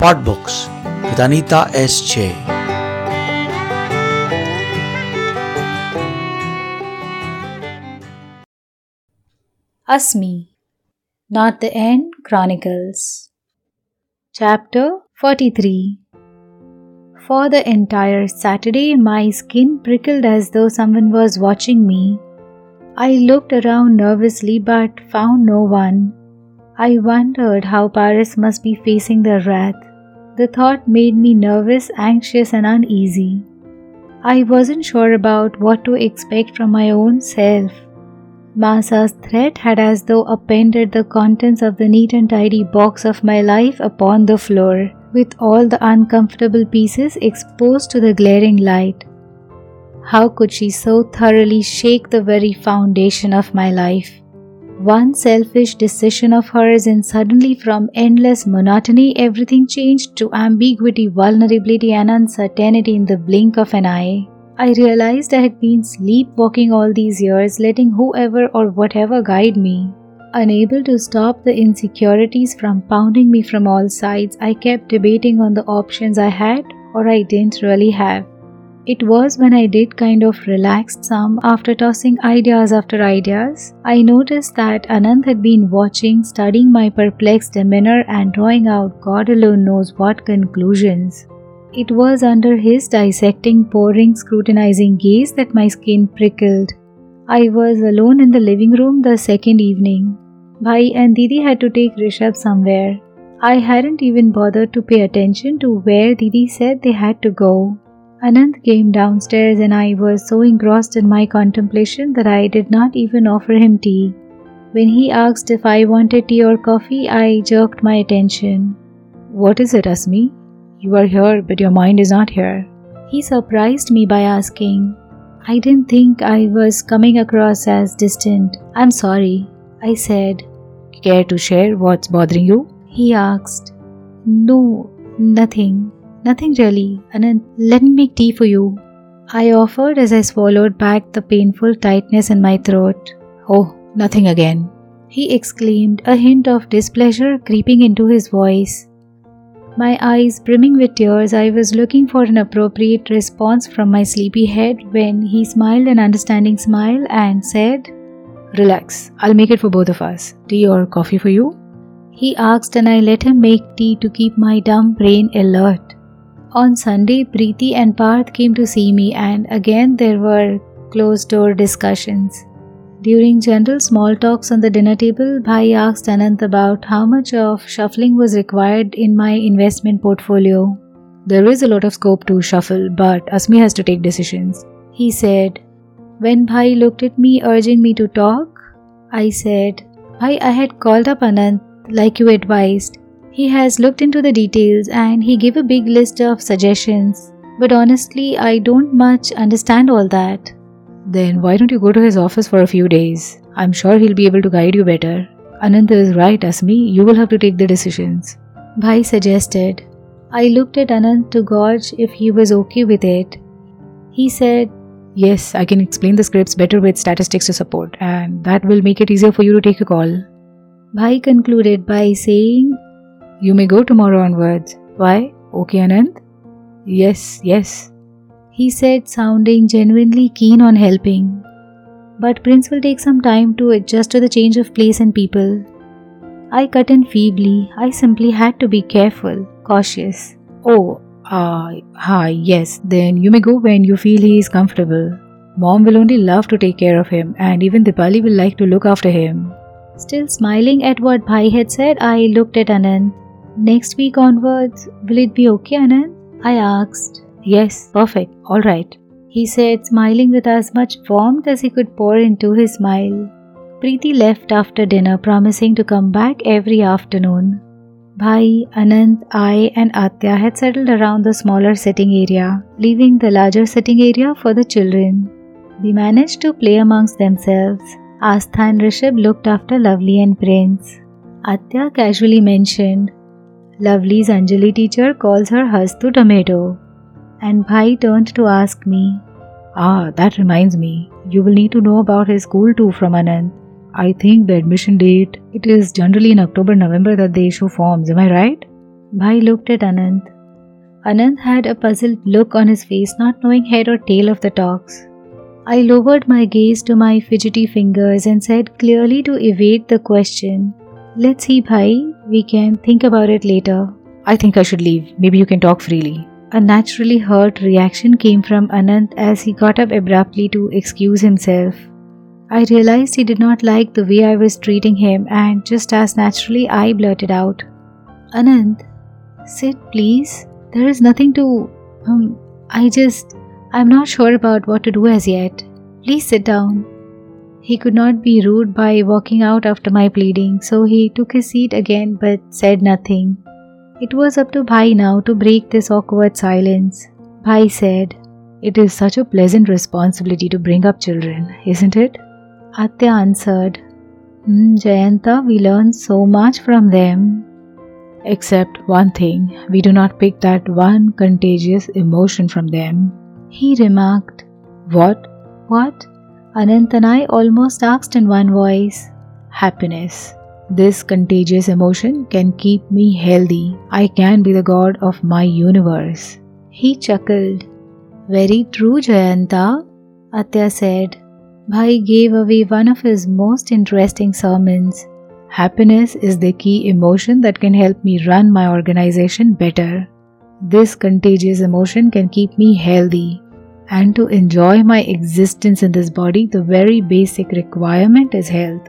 Spot Books with Anita S. Che. Asmi Not the End Chronicles Chapter 43 For the entire Saturday, my skin prickled as though someone was watching me. I looked around nervously but found no one. I wondered how Paris must be facing the wrath. The thought made me nervous, anxious, and uneasy. I wasn't sure about what to expect from my own self. Masa's threat had as though appended the contents of the neat and tidy box of my life upon the floor, with all the uncomfortable pieces exposed to the glaring light. How could she so thoroughly shake the very foundation of my life? One selfish decision of hers, and suddenly from endless monotony, everything changed to ambiguity, vulnerability, and uncertainty in the blink of an eye. I realized I had been sleepwalking all these years, letting whoever or whatever guide me. Unable to stop the insecurities from pounding me from all sides, I kept debating on the options I had or I didn't really have. It was when I did kind of relax some after tossing ideas after ideas. I noticed that Anand had been watching, studying my perplexed demeanor, and drawing out God alone knows what conclusions. It was under his dissecting, poring, scrutinizing gaze that my skin prickled. I was alone in the living room the second evening. Bhai and Didi had to take Rishabh somewhere. I hadn't even bothered to pay attention to where Didi said they had to go. Anand came downstairs and I was so engrossed in my contemplation that I did not even offer him tea. When he asked if I wanted tea or coffee, I jerked my attention. What is it, Asmi? You are here, but your mind is not here. He surprised me by asking. I didn't think I was coming across as distant. I'm sorry, I said. Care to share what's bothering you? He asked. No, nothing. Nothing really, Anand. Let me make tea for you. I offered as I swallowed back the painful tightness in my throat. Oh, nothing again. He exclaimed, a hint of displeasure creeping into his voice. My eyes brimming with tears, I was looking for an appropriate response from my sleepy head when he smiled an understanding smile and said, Relax, I'll make it for both of us. Tea or coffee for you? He asked, and I let him make tea to keep my dumb brain alert. On Sunday, Preeti and Parth came to see me, and again there were closed door discussions. During general small talks on the dinner table, Bhai asked Anant about how much of shuffling was required in my investment portfolio. There is a lot of scope to shuffle, but Asmi has to take decisions. He said. When Bhai looked at me, urging me to talk, I said, Bhai, I had called up Anant like you advised. He has looked into the details and he gave a big list of suggestions. But honestly, I don't much understand all that. Then why don't you go to his office for a few days? I'm sure he'll be able to guide you better. Ananta is right, Asmi. You will have to take the decisions. Bhai suggested. I looked at Anand to gauge if he was okay with it. He said, Yes, I can explain the scripts better with statistics to support, and that will make it easier for you to take a call. Bhai concluded by saying, You may go tomorrow onwards. Why? Okay, Anand? Yes, yes. He said, sounding genuinely keen on helping. But Prince will take some time to adjust to the change of place and people. I cut in feebly. I simply had to be careful, cautious. Oh, ah, uh, hi, yes, then you may go when you feel he is comfortable. Mom will only love to take care of him, and even Dipali will like to look after him. Still smiling at what Bhai had said, I looked at Anand. Next week onwards, will it be okay, Anand? I asked. Yes, perfect, alright. He said, smiling with as much warmth as he could pour into his smile. Preeti left after dinner, promising to come back every afternoon. Bhai, Anand, I, and Atya had settled around the smaller sitting area, leaving the larger sitting area for the children. They managed to play amongst themselves. Astha and looked after Lovely and Prince. Atya casually mentioned, Lovely's Anjali teacher calls her Hastu Tomato. And Bhai turned to ask me, Ah, that reminds me, you will need to know about his school too from Anand. I think the admission date, it is generally in October November that they issue forms, am I right? Bhai looked at Anant. Anant had a puzzled look on his face, not knowing head or tail of the talks. I lowered my gaze to my fidgety fingers and said clearly to evade the question, Let's see, Bhai, we can think about it later. I think I should leave. Maybe you can talk freely. A naturally hurt reaction came from Anant as he got up abruptly to excuse himself. I realized he did not like the way I was treating him, and just as naturally, I blurted out, Anant, sit please. There is nothing to. Um, I just. I'm not sure about what to do as yet. Please sit down. He could not be rude by walking out after my pleading, so he took his seat again but said nothing. It was up to Bhai now to break this awkward silence. Bhai said, It is such a pleasant responsibility to bring up children, isn't it? Atya answered, mm, Jayanta, we learn so much from them. Except one thing, we do not pick that one contagious emotion from them. He remarked, What? What? Anant and I almost asked in one voice. Happiness. This contagious emotion can keep me healthy. I can be the god of my universe. He chuckled. Very true, Jayanta, Atya said. Bhai gave away one of his most interesting sermons. Happiness is the key emotion that can help me run my organization better. This contagious emotion can keep me healthy. And to enjoy my existence in this body, the very basic requirement is health.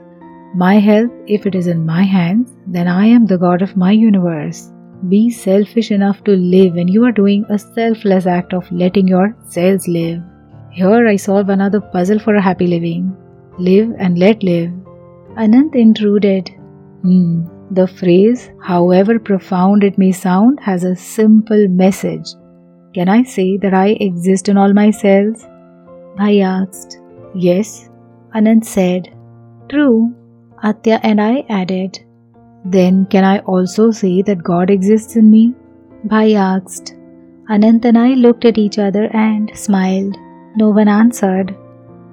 My health, if it is in my hands, then I am the God of my universe. Be selfish enough to live when you are doing a selfless act of letting your cells live. Here I solve another puzzle for a happy living. Live and let live. Anant intruded. Hmm. The phrase, however profound it may sound, has a simple message. Can I say that I exist in all my cells? Bhai asked. Yes. Anant said. True. Atya and I added. Then can I also say that God exists in me? Bhai asked. Anant and I looked at each other and smiled. No one answered.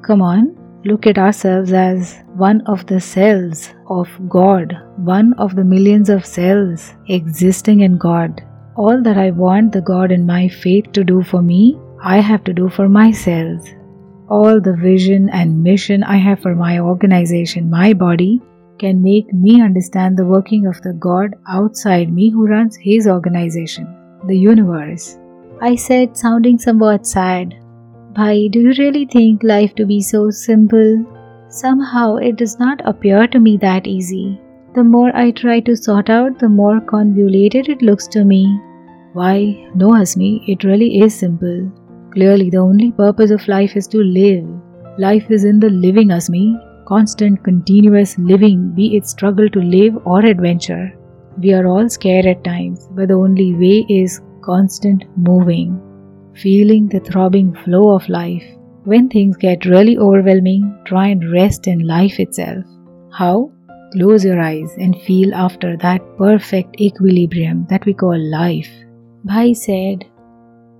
Come on, look at ourselves as one of the cells of God, one of the millions of cells existing in God. All that I want the God in my faith to do for me, I have to do for myself. All the vision and mission I have for my organization, my body, can make me understand the working of the God outside me who runs his organization, the universe. I said, sounding somewhat sad. Bhai, do you really think life to be so simple? Somehow it does not appear to me that easy. The more I try to sort out, the more convoluted it looks to me. Why, no, Asmi, it really is simple. Clearly, the only purpose of life is to live. Life is in the living, Asmi. Constant, continuous living, be it struggle to live or adventure. We are all scared at times, but the only way is constant moving feeling the throbbing flow of life. When things get really overwhelming, try and rest in life itself. How? Close your eyes and feel after that perfect equilibrium that we call life. Bhai said.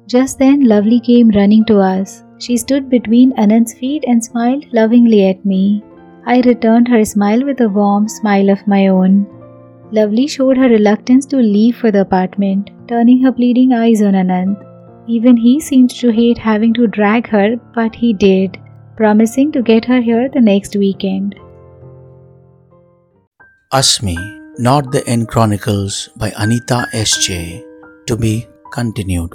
Just then, Lovely came running to us. She stood between Anand's feet and smiled lovingly at me. I returned her smile with a warm smile of my own. Lovely showed her reluctance to leave for the apartment, turning her pleading eyes on Anand. Even he seemed to hate having to drag her, but he did, promising to get her here the next weekend. Asmi, Not the End Chronicles by Anita S.J. To be continued.